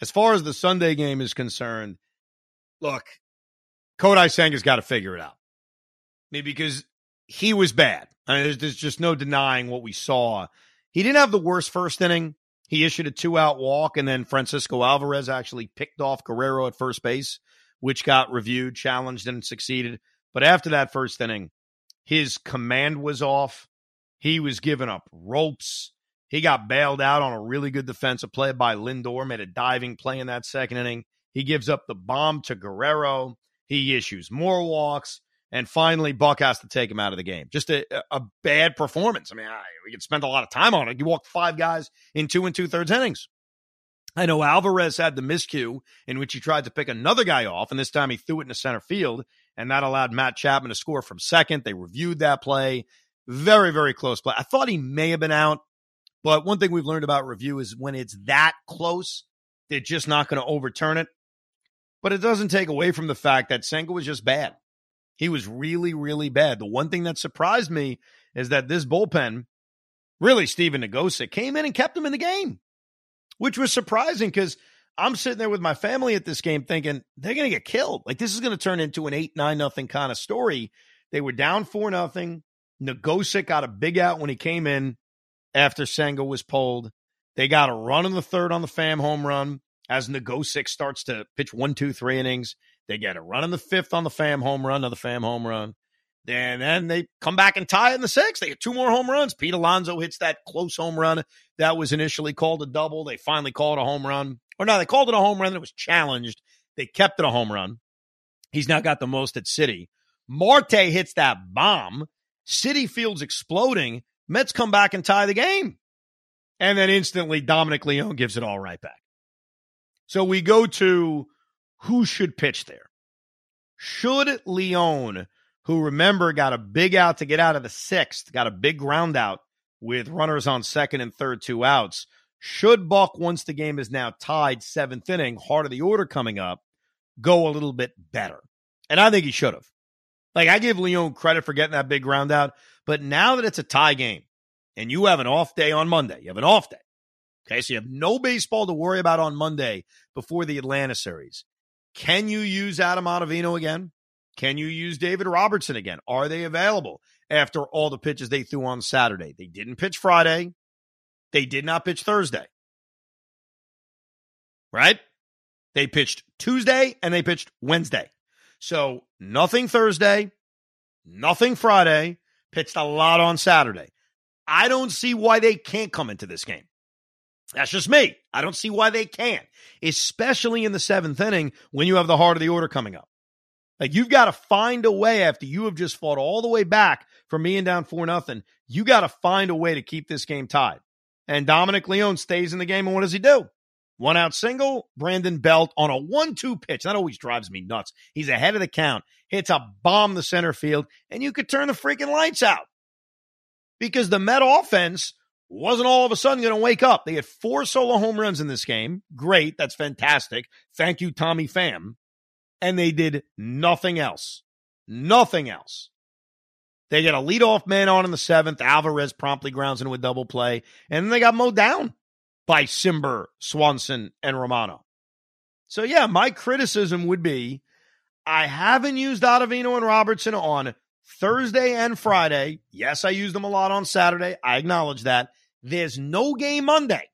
As far as the Sunday game is concerned, look, Kodai Senga's got to figure it out. I mean, because he was bad. I mean, there's, there's just no denying what we saw. He didn't have the worst first inning. He issued a two out walk, and then Francisco Alvarez actually picked off Guerrero at first base, which got reviewed, challenged, and succeeded. But after that first inning, his command was off. He was giving up ropes. He got bailed out on a really good defensive play by Lindor, made a diving play in that second inning. He gives up the bomb to Guerrero. He issues more walks. And finally, Buck has to take him out of the game. Just a, a bad performance. I mean, I, we could spend a lot of time on it. You walked five guys in two and two thirds innings. I know Alvarez had the miscue in which he tried to pick another guy off, and this time he threw it into center field, and that allowed Matt Chapman to score from second. They reviewed that play. Very, very close play. I thought he may have been out. But one thing we've learned about review is when it's that close, they're just not going to overturn it. But it doesn't take away from the fact that Senga was just bad. He was really, really bad. The one thing that surprised me is that this bullpen, really Stephen Nogosek, came in and kept him in the game, which was surprising because I'm sitting there with my family at this game thinking they're going to get killed. Like this is going to turn into an eight nine nothing kind of story. They were down four nothing. Nogosek got a big out when he came in after Senga was pulled. They got a run in the third on the Pham home run as Nogosek starts to pitch one, two, three innings. They get a run in the fifth on the Pham home run, another Pham home run. And then they come back and tie in the sixth. They get two more home runs. Pete Alonso hits that close home run that was initially called a double. They finally called it a home run. Or no, they called it a home run it was challenged. They kept it a home run. He's now got the most at Citi. Marte hits that bomb. Citi Field's exploding. Mets come back and tie the game. And then instantly Dominic Leone gives it all right back. So we go to who should pitch there. Should Leone, who remember got a big out to get out of the sixth, got a big ground out with runners on second and third, two outs, should Buck, once the game is now tied, seventh inning, heart of the order coming up, go a little bit better? And I think he should have. Like I give Leone credit for getting that big ground out, but now that it's a tie game and you have an off day on Monday, you have an off day. Okay, so you have no baseball to worry about on Monday before the Atlanta series. Can you use Adam Ottavino again? Can you use David Robertson again? Are they available after all the pitches they threw on Saturday? They didn't pitch Friday. They did not pitch Thursday. Right? They pitched Tuesday and they pitched Wednesday. So nothing Thursday, nothing Friday, pitched a lot on Saturday. I don't see why they can't come into this game. That's just me. I don't see why they can't, especially in the seventh inning when you have the heart of the order coming up. Like you've got to find a way after you have just fought all the way back from being down four nothing. You got to find a way to keep this game tied. And Dominic Leone stays in the game, and what does he do? One out single, Brandon Belt on a one-two pitch. That always drives me nuts. He's ahead of the count, hits a bomb the center field, and you could turn the freaking lights out because the Met offense wasn't all of a sudden going to wake up. They had four solo home runs in this game. Great. That's fantastic. Thank you, Tommy Pham. And they did nothing else. Nothing else. They get a leadoff man on in the seventh. Alvarez promptly grounds into a double play. And then they got mowed down by Cimber, Swanson, and Romano. So, yeah, my criticism would be I haven't used Ottavino and Robertson on Thursday and Friday. Yes, I used them a lot on Saturday. I acknowledge that. There's no game Monday.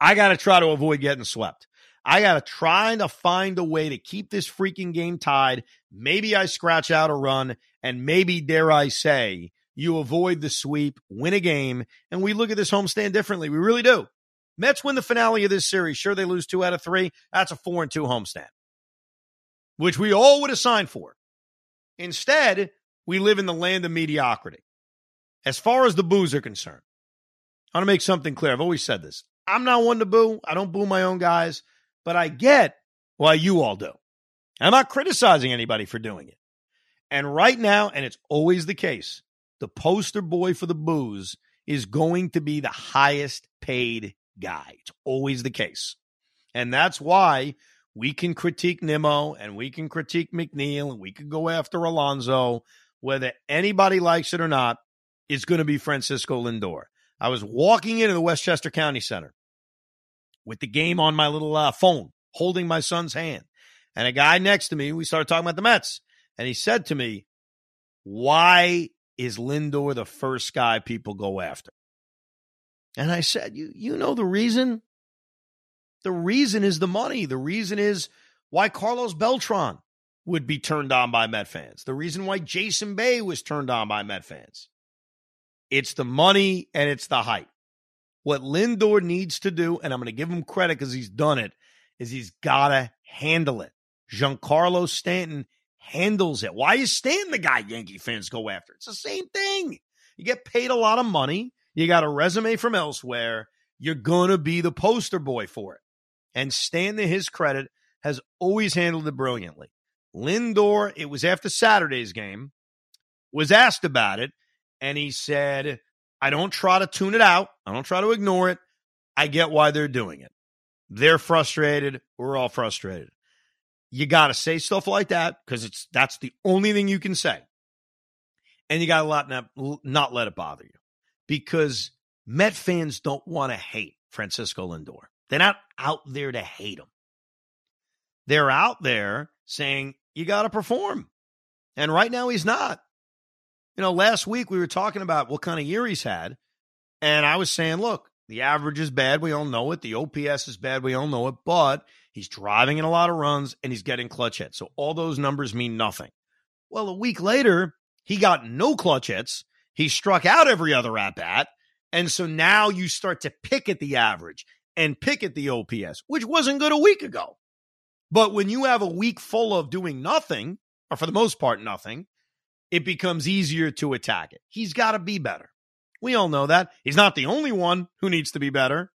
I got to try to avoid getting swept. I got to try to find a way to keep this freaking game tied. Maybe I scratch out a run, and maybe, dare I say, you avoid the sweep, win a game, and we look at this homestand differently. We really do. Mets win the finale of this series. Sure, they lose two out of three. That's a four and two homestand, which we all would have signed for. Instead, we live in the land of mediocrity. As far as the boos are concerned, I want to make something clear. I've always said this. I'm not one to boo. I don't boo my own guys, but I get why you all do. I'm not criticizing anybody for doing it. And right now, and it's always the case, the poster boy for the booze is going to be the highest paid guy. It's always the case. And that's why we can critique Nimmo and we can critique McNeil and we can go after Alonso, whether anybody likes it or not, it's going to be Francisco Lindor. I was walking into the Westchester County Center with the game on my little uh, phone, holding my son's hand. And a guy next to me, we started talking about the Mets. And he said to me, Why is Lindor the first guy people go after? And I said, You you know the reason? The reason is the money. The reason is why Carlos Beltran would be turned on by Met fans. The reason why Jason Bay was turned on by Met fans. It's the money and it's the hype. What Lindor needs to do, and I'm going to give him credit because he's done it, is he's got to handle it. Giancarlo Stanton handles it. Why is Stanton the guy Yankee fans go after? It's the same thing. You get paid a lot of money. You got a resume from elsewhere. You're going to be the poster boy for it. And Stan, to his credit, has always handled it brilliantly. Lindor, it was after Saturday's game, was asked about it, and he said, I don't try to tune it out. I don't try to ignore it. I get why they're doing it. They're frustrated. We're all frustrated. You got to say stuff like that because it's that's the only thing you can say. And you got to not, not let it bother you because Met fans don't want to hate Francisco Lindor. They're not out there to hate him. They're out there saying, you got to perform. And right now, he's not. You know, last week we were talking about what kind of year he's had. And I was saying, look, the average is bad. We all know it. The OPS is bad. We all know it. But he's driving in a lot of runs and he's getting clutch hits. So all those numbers mean nothing. Well, a week later, he got no clutch hits. He struck out every other at bat. And so now you start to pick at the average and pick at the OPS, which wasn't good a week ago. But when you have a week full of doing nothing, or for the most part, nothing, it becomes easier to attack it. He's got to be better. We all know that. He's not the only one who needs to be better.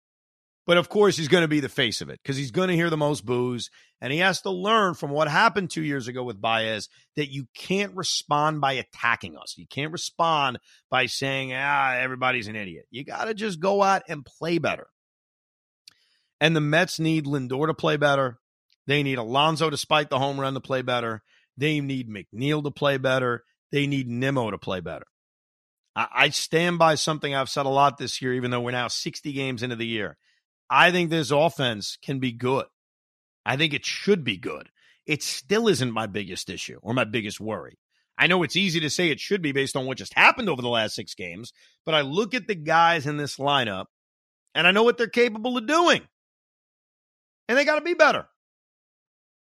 But of course, he's going to be the face of it because he's going to hear the most boos. And he has to learn from what happened two years ago with Baez that you can't respond by attacking us. You can't respond by saying, ah, everybody's an idiot. You got to just go out and play better. And the Mets need Lindor to play better. They need Alonso to spike the home run to play better. They need McNeil to play better. They need Nimmo to play better. I, I stand by something I've said a lot this year, even though we're now 60 games into the year. I think this offense can be good. I think it should be good. It still isn't my biggest issue or my biggest worry. I know it's easy to say it should be based on what just happened over the last six games, but I look at the guys in this lineup and I know what they're capable of doing. And they got to be better,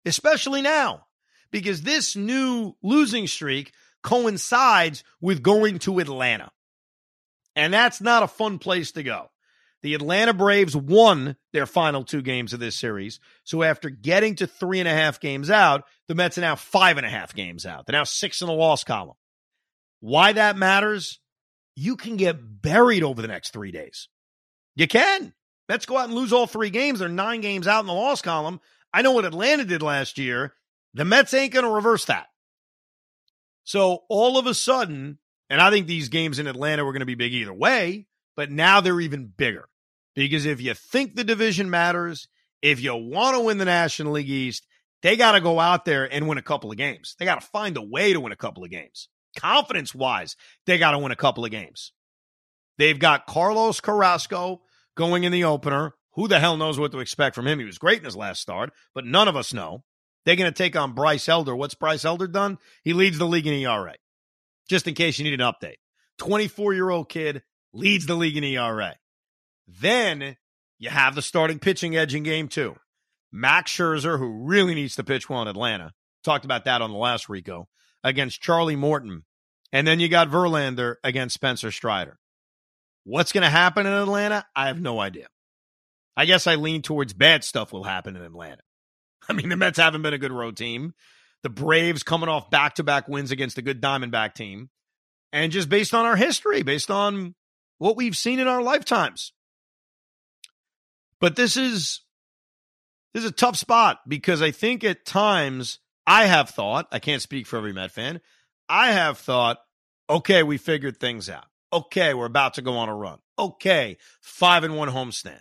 especially now, because this new losing streak coincides with going to Atlanta. And that's not a fun place to go. The Atlanta Braves won their final two games of this series. So after getting to three and a half games out, the Mets are now five and a half games out. They're now six in the loss column. Why that matters? You can get buried over the next three days. You can. Mets go out and lose all three games. They're nine games out in the loss column. I know what Atlanta did last year. The Mets ain't going to reverse that. So all of a sudden, and I think these games in Atlanta were going to be big either way, but now they're even bigger. Because if you think the division matters, if you want to win the National League East, they got to go out there and win a couple of games. They got to find a way to win a couple of games. Confidence wise, they got to win a couple of games. They've got Carlos Carrasco going in the opener. Who the hell knows what to expect from him? He was great in his last start, but none of us know. They're going to take on Bryce Elder. What's Bryce Elder done? He leads the league in ERA. Just in case you need an update. 24 year old kid leads the league in ERA. Then you have the starting pitching edge in game two. Max Scherzer, who really needs to pitch well in Atlanta. Talked about that on the last Rico against Charlie Morton. And then you got Verlander against Spencer Strider. What's going to happen in Atlanta? I have no idea. I guess I lean towards bad stuff will happen in Atlanta. I mean, the Mets haven't been a good road team. The Braves coming off back to back wins against a good Diamondback team. And just based on our history, based on what we've seen in our lifetimes. But this is this is a tough spot because I think at times I have thought, I can't speak for every Met fan, I have thought, okay, we figured things out. Okay, we're about to go on a run. Okay, five and one homestand.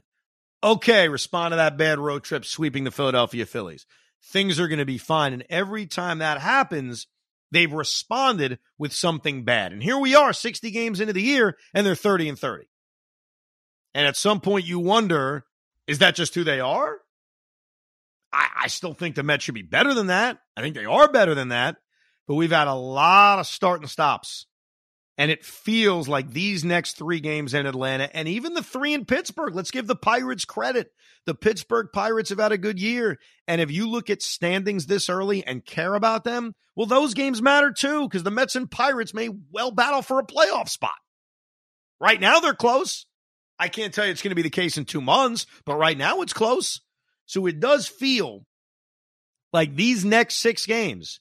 Okay, respond to that bad road trip sweeping the Philadelphia Phillies. Things are going to be fine. And every time that happens, they've responded with something bad. And here we are, 60 games into the year, and they're 30 and 30. And at some point, you wonder is that just who they are? I, I still think the Mets should be better than that. I think they are better than that. But we've had a lot of start and stops and it feels like these next three games in Atlanta and even the three in Pittsburgh, let's give the Pirates credit. The Pittsburgh Pirates have had a good year. And if you look at standings this early and care about them, well, those games matter too, because the Mets and Pirates may well battle for a playoff spot. Right now, they're close. I can't tell you it's going to be the case in two months, but right now it's close. So it does feel like these next six games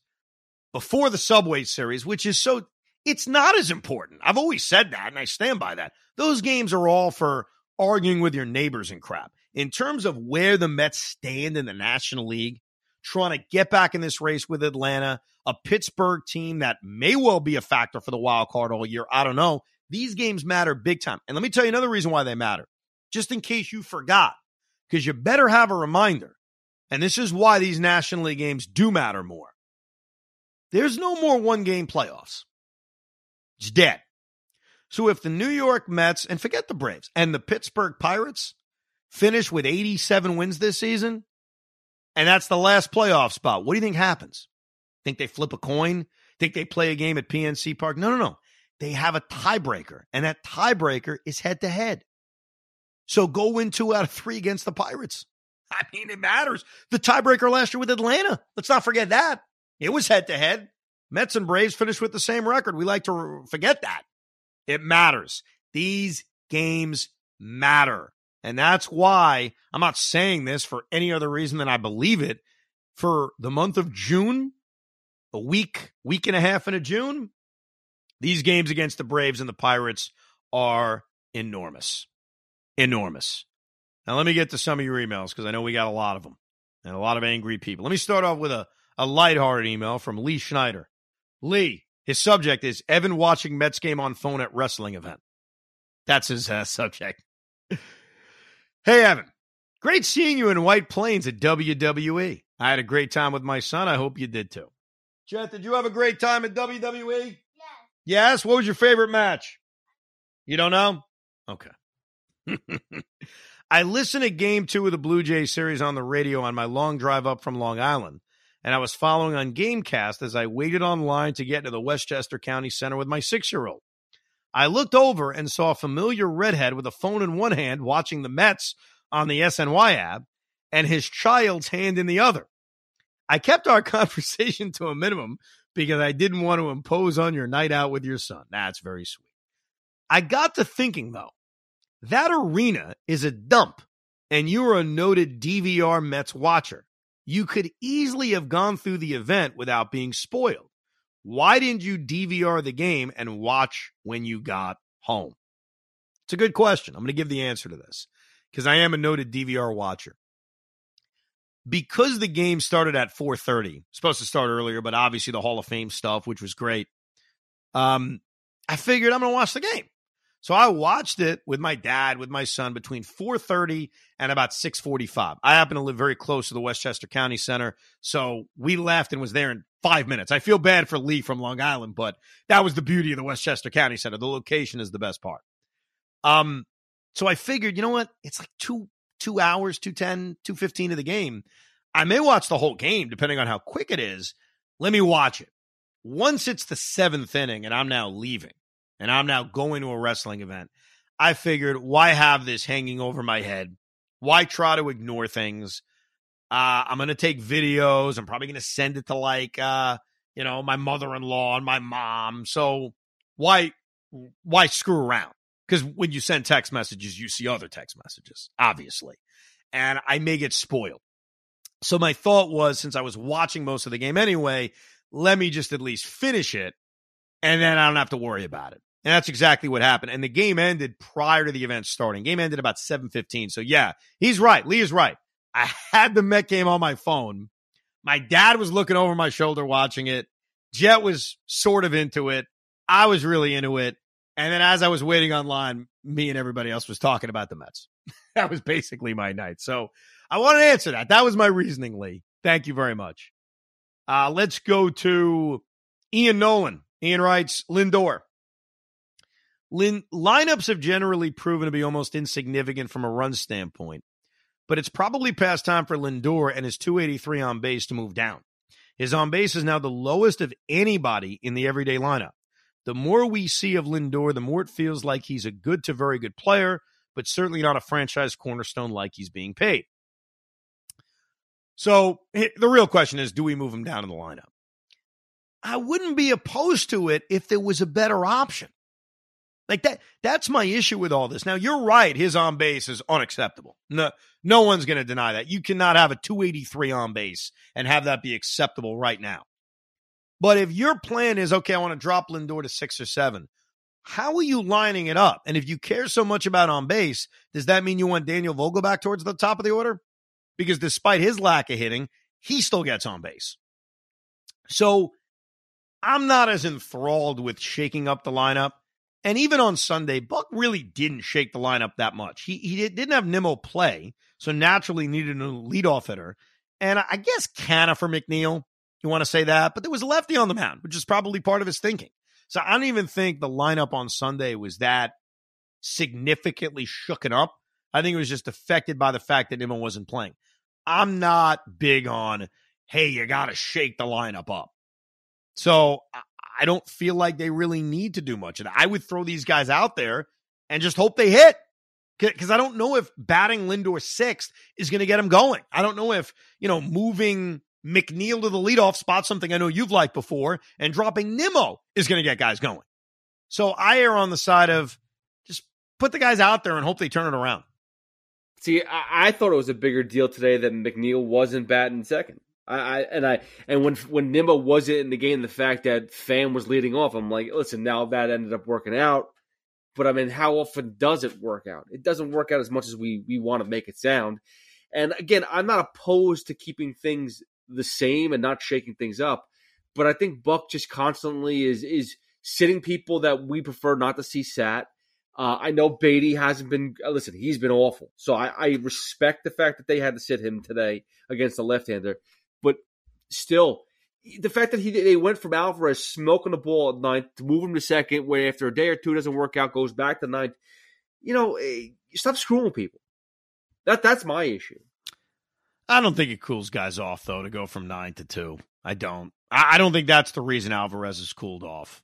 before the Subway Series, which is so it's not as important. I've always said that, and I stand by that. Those games are all for arguing with your neighbors and crap. In terms of where the Mets stand in the National League, trying to get back in this race with Atlanta, a Pittsburgh team that may well be a factor for the wild card all year. I don't know. These games matter big time. And let me tell you another reason why they matter, just in case you forgot, because you better have a reminder. And this is why these National League games do matter more. There's no more one game playoffs. It's dead. So if the New York Mets, and forget the Braves, and the Pittsburgh Pirates finish with 87 wins this season, and that's the last playoff spot, what do you think happens? Think they flip a coin? Think they play a game at PNC Park? No, no, no. They have a tiebreaker, and that tiebreaker is head to head. So go win two out of three against the Pirates. I mean, it matters. The tiebreaker last year with Atlanta. Let's not forget that. It was head to head. Mets and Braves finished with the same record. We like to forget that. It matters. These games matter. And that's why I'm not saying this for any other reason than I believe it. For the month of June, a week, week and a half into June, these games against the Braves and the Pirates are enormous. Enormous. Now, let me get to some of your emails because I know we got a lot of them and a lot of angry people. Let me start off with a, a lighthearted email from Lee Schneider. Lee, his subject is Evan watching Mets game on phone at wrestling event. That's his uh, subject. hey, Evan. Great seeing you in White Plains at WWE. I had a great time with my son. I hope you did too. Chet, did you have a great time at WWE? Yes. What was your favorite match? You don't know? Okay. I listened to game two of the Blue Jays series on the radio on my long drive up from Long Island and I was following on Gamecast as I waited online to get to the Westchester County Center with my six year old. I looked over and saw a familiar redhead with a phone in one hand watching the Mets on the SNY app and his child's hand in the other. I kept our conversation to a minimum because I didn't want to impose on your night out with your son. That's very sweet. I got to thinking, though, that arena is a dump, and you are a noted DVR Mets watcher you could easily have gone through the event without being spoiled. Why didn't you DVR the game and watch when you got home? It's a good question. I'm going to give the answer to this because I am a noted DVR watcher. Because the game started at 4:30, supposed to start earlier, but obviously the Hall of Fame stuff, which was great. Um, I figured I'm going to watch the game. So I watched it with my dad, with my son between 4:30 and about 6:45. I happen to live very close to the Westchester County Center, so we left and was there in 5 minutes. I feel bad for Lee from Long Island, but that was the beauty of the Westchester County Center. The location is the best part. Um so I figured, you know what? It's like 2 2 hours, 210, 215 of the game. I may watch the whole game depending on how quick it is. Let me watch it. Once it's the 7th inning and I'm now leaving and I'm now going to a wrestling event, I figured, why have this hanging over my head? Why try to ignore things? Uh, I'm going to take videos. I'm probably going to send it to like, uh, you know, my mother-in-law and my mom. So why, why screw around? Because when you send text messages, you see other text messages, obviously, and I may get spoiled. So my thought was, since I was watching most of the game anyway, let me just at least finish it, and then I don't have to worry about it. And that's exactly what happened. And the game ended prior to the event starting. Game ended about 7:15. So yeah, he's right. Lee is right. I had the Met game on my phone. My dad was looking over my shoulder watching it. Jet was sort of into it. I was really into it. And then as I was waiting online, me and everybody else was talking about the Mets. that was basically my night. So I want to answer that. That was my reasoning, Lee. Thank you very much. Uh, let's go to Ian Nolan. Ian writes Lindor. Lin- lineups have generally proven to be almost insignificant from a run standpoint, but it's probably past time for Lindor and his 283 on base to move down. His on base is now the lowest of anybody in the everyday lineup. The more we see of Lindor, the more it feels like he's a good to very good player, but certainly not a franchise cornerstone like he's being paid. So the real question is do we move him down in the lineup? I wouldn't be opposed to it if there was a better option. Like that that's my issue with all this. Now you're right, his on base is unacceptable. No no one's going to deny that. You cannot have a 283 on base and have that be acceptable right now. But if your plan is okay, I want to drop Lindor to 6 or 7. How are you lining it up? And if you care so much about on base, does that mean you want Daniel Vogel back towards the top of the order? Because despite his lack of hitting, he still gets on base. So I'm not as enthralled with shaking up the lineup and even on Sunday, Buck really didn't shake the lineup that much. He he didn't have Nimmo play, so naturally needed a leadoff hitter. And I guess Canha for McNeil. You want to say that, but there was a lefty on the mound, which is probably part of his thinking. So I don't even think the lineup on Sunday was that significantly shooken up. I think it was just affected by the fact that Nimmo wasn't playing. I'm not big on, hey, you got to shake the lineup up. So I don't feel like they really need to do much. And I would throw these guys out there and just hope they hit. Because I don't know if batting Lindor sixth is going to get him going. I don't know if, you know, moving McNeil to the leadoff spot, something I know you've liked before, and dropping Nimmo is going to get guys going. So I err on the side of just put the guys out there and hope they turn it around. See, I, I thought it was a bigger deal today that McNeil wasn't batting second. I, I, and I and when when Nimmo wasn't in the game, the fact that Pham was leading off, I'm like, listen, now that ended up working out. But I mean, how often does it work out? It doesn't work out as much as we we want to make it sound. And again, I'm not opposed to keeping things the same and not shaking things up, but I think Buck just constantly is is sitting people that we prefer not to see sat. Uh, I know Baty hasn't been. Listen, he's been awful. So I, I respect the fact that they had to sit him today against the left-hander but still, the fact that he they went from Alvarez smoking the ball at ninth to move him to second, where after a day or two doesn't work out, goes back to ninth. You know, eh, stop screwing people. That that's my issue. I don't think it cools guys off though to go from nine to two. I don't. I, don't think that's the reason Alvarez is cooled off.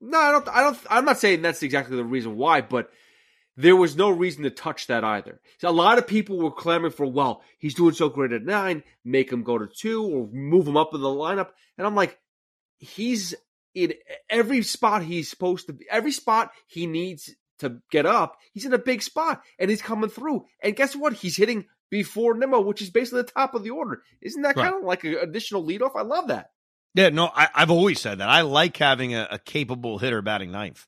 No, I don't. I don't. I'm not saying that's exactly the reason why, but there was no reason to touch that either. So a lot of people were clamoring for, well, he's doing so great at nine, make him go to two or move him up in the lineup. And I'm like, he's in every spot he's supposed to be, every spot he needs to get up, he's in a big spot and he's coming through. And guess what? He's hitting before Nimmo, which is basically the top of the order. Isn't that right. kind of like an additional leadoff? I love that. Yeah, no, I, have always said that. I like having a, a capable hitter batting ninth.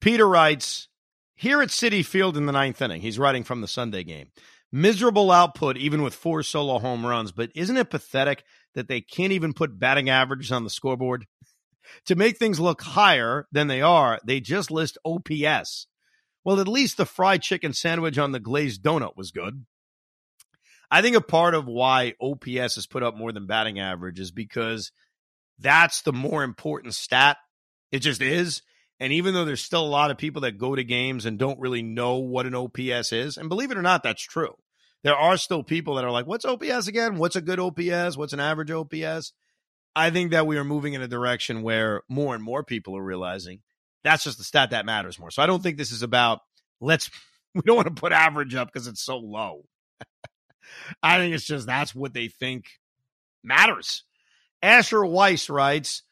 Peter writes, here at Citi Field in the ninth inning, he's writing from the Sunday game. Miserable output, even with four solo home runs, but isn't it pathetic that they can't even put batting averages on the scoreboard? to make things look higher than they are, they just list OPS. Well, at least the fried chicken sandwich on the glazed donut was good. I think a part of why OPS is put up more than batting average is because that's the more important stat. It just is. And even though there's still a lot of people that go to games and don't really know what an OPS is, and believe it or not, that's true. There are still people that are like, what's OPS again? What's a good OPS? What's an average OPS? I think that we are moving in a direction where more and more people are realizing that's just the stat that matters more. So I don't think this is about let's, we don't want to put average up because it's so low. I think it's just that's what they think matters. Asher Weiss writes,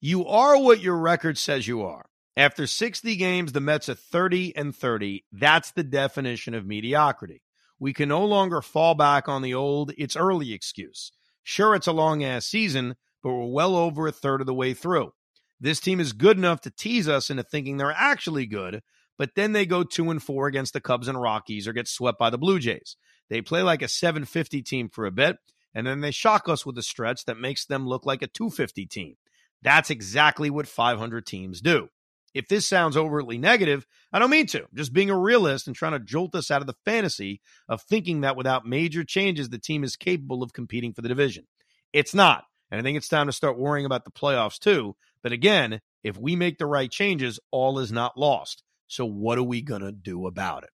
You are what your record says you are. After 60 games, the Mets are 30 and 30. That's the definition of mediocrity. We can no longer fall back on the old, it's early excuse. Sure, it's a long ass season, but we're well over a third of the way through. This team is good enough to tease us into thinking they're actually good, but then they go two and four against the Cubs and Rockies or get swept by the Blue Jays. They play like a 750 team for a bit, and then they shock us with a stretch that makes them look like a 250 team. That's exactly what 500 teams do. If this sounds overtly negative, I don't mean to. I'm just being a realist and trying to jolt us out of the fantasy of thinking that without major changes, the team is capable of competing for the division. It's not. And I think it's time to start worrying about the playoffs too. But again, if we make the right changes, all is not lost. So what are we going to do about it?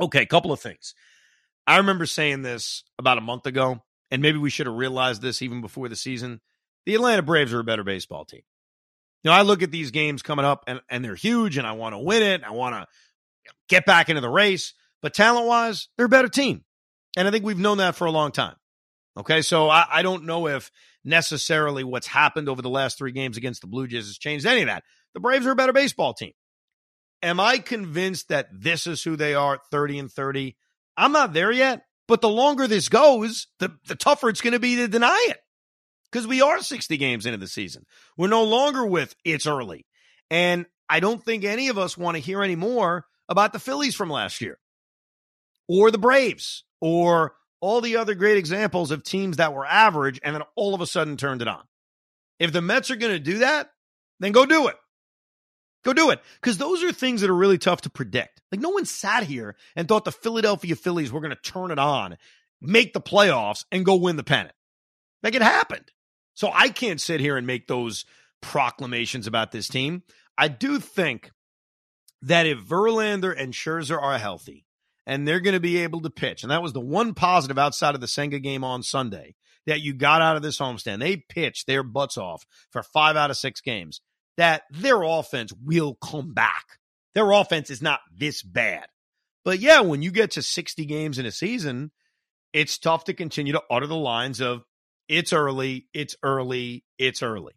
Okay, a couple of things. I remember saying this about a month ago, and maybe we should have realized this even before the season. The Atlanta Braves are a better baseball team. You know, I look at these games coming up and, and they're huge and I want to win it. I want to get back into the race. But talent wise, they're a better team. And I think we've known that for a long time. Okay. So I, I don't know if necessarily what's happened over the last three games against the Blue Jays has changed any of that. The Braves are a better baseball team. Am I convinced that this is who they are 30 and 30? I'm not there yet. But the longer this goes, the, the tougher it's going to be to deny it because we are 60 games into the season. We're no longer with it's early. And I don't think any of us want to hear any more about the Phillies from last year or the Braves or all the other great examples of teams that were average and then all of a sudden turned it on. If the Mets are going to do that, then go do it. Go do it. Because those are things that are really tough to predict. Like, no one sat here and thought the Philadelphia Phillies were going to turn it on, make the playoffs, and go win the pennant. Like, it happened. So I can't sit here and make those proclamations about this team. I do think that if Verlander and Scherzer are healthy and they're going to be able to pitch, and that was the one positive outside of the Senga game on Sunday that you got out of this homestand. They pitched their butts off for five out of six games. That their offense will come back. Their offense is not this bad. But yeah, when you get to 60 games in a season, it's tough to continue to utter the lines of it's early, it's early, it's early.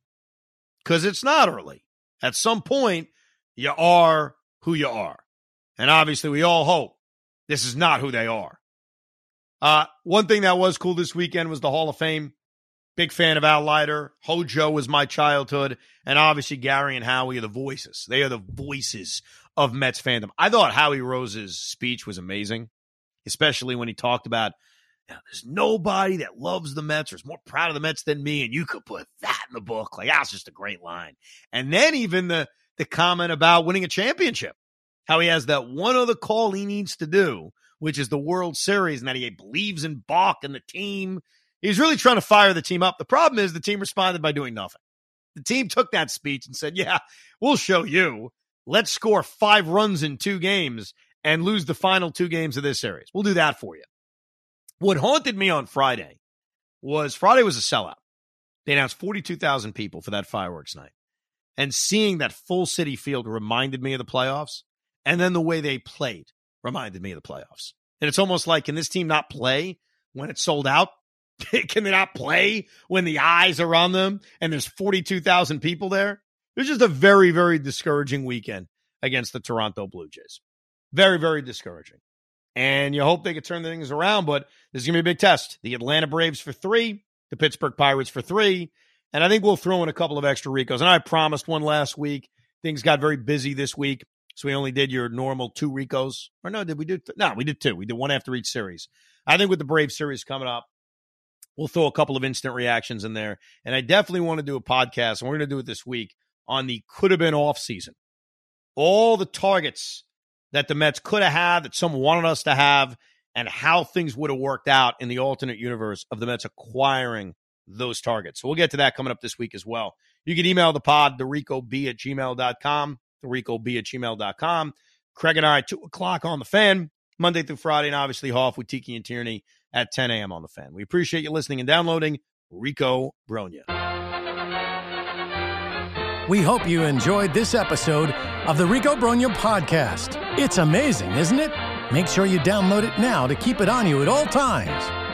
Because it's not early. At some point, you are who you are. And obviously, we all hope this is not who they are. Uh, one thing that was cool this weekend was the Hall of Fame. Big fan of Al Leiter. Hojo was my childhood. And obviously, Gary and Howie are the voices. They are the voices of Mets fandom. I thought Howie Rose's speech was amazing, especially when he talked about now, there's nobody that loves the Mets or is more proud of the Mets than me, and you could put that in the book. Like that's just a great line. And then even the the comment about winning a championship, how he has that one other call he needs to do, which is the World Series, and that he believes in Buck and the team. He's really trying to fire the team up. The problem is the team responded by doing nothing. The team took that speech and said, "Yeah, we'll show you. Let's score five runs in two games." And lose the final two games of this series. We'll do that for you. What haunted me on Friday was Friday was a sellout. They announced 42,000 people for that fireworks night. And seeing that full Citi Field reminded me of the playoffs. And then the way they played reminded me of the playoffs. And it's almost like, can this team not play when it's sold out? can they not play when the eyes are on them and there's 42,000 people there? It was just a very, very discouraging weekend against the Toronto Blue Jays. Very, very discouraging and you hope they could turn things around. But this is going to be a big test. The Atlanta Braves for three, the Pittsburgh Pirates for three, and I think we'll throw in a couple of extra Ricos. And I promised one last week. Things got very busy this week, so we only did your normal two Ricos. Or no, did we do? Th- no, we did two. We did one after each series. I think with the Brave series coming up, we'll throw a couple of instant reactions in there. And I definitely want to do a podcast, and we're going to do it this week on the could have been off season. All the targets that the Mets could have had, that some wanted us to have, and how things would have worked out in the alternate universe of the Mets acquiring those targets. So we'll get to that coming up this week as well. You can email the pod, the Rico B at gmail.com, the Rico B at gmail.com. Craig and I, 2 o'clock on the fan, Monday through Friday, and obviously Hoff with Tiki and Tierney at 10 a.m. on the fan. We appreciate you listening and downloading Rico Brogna. We hope you enjoyed this episode of the Rico Brogna podcast. It's amazing, isn't it? Make sure you download it now to keep it on you at all times.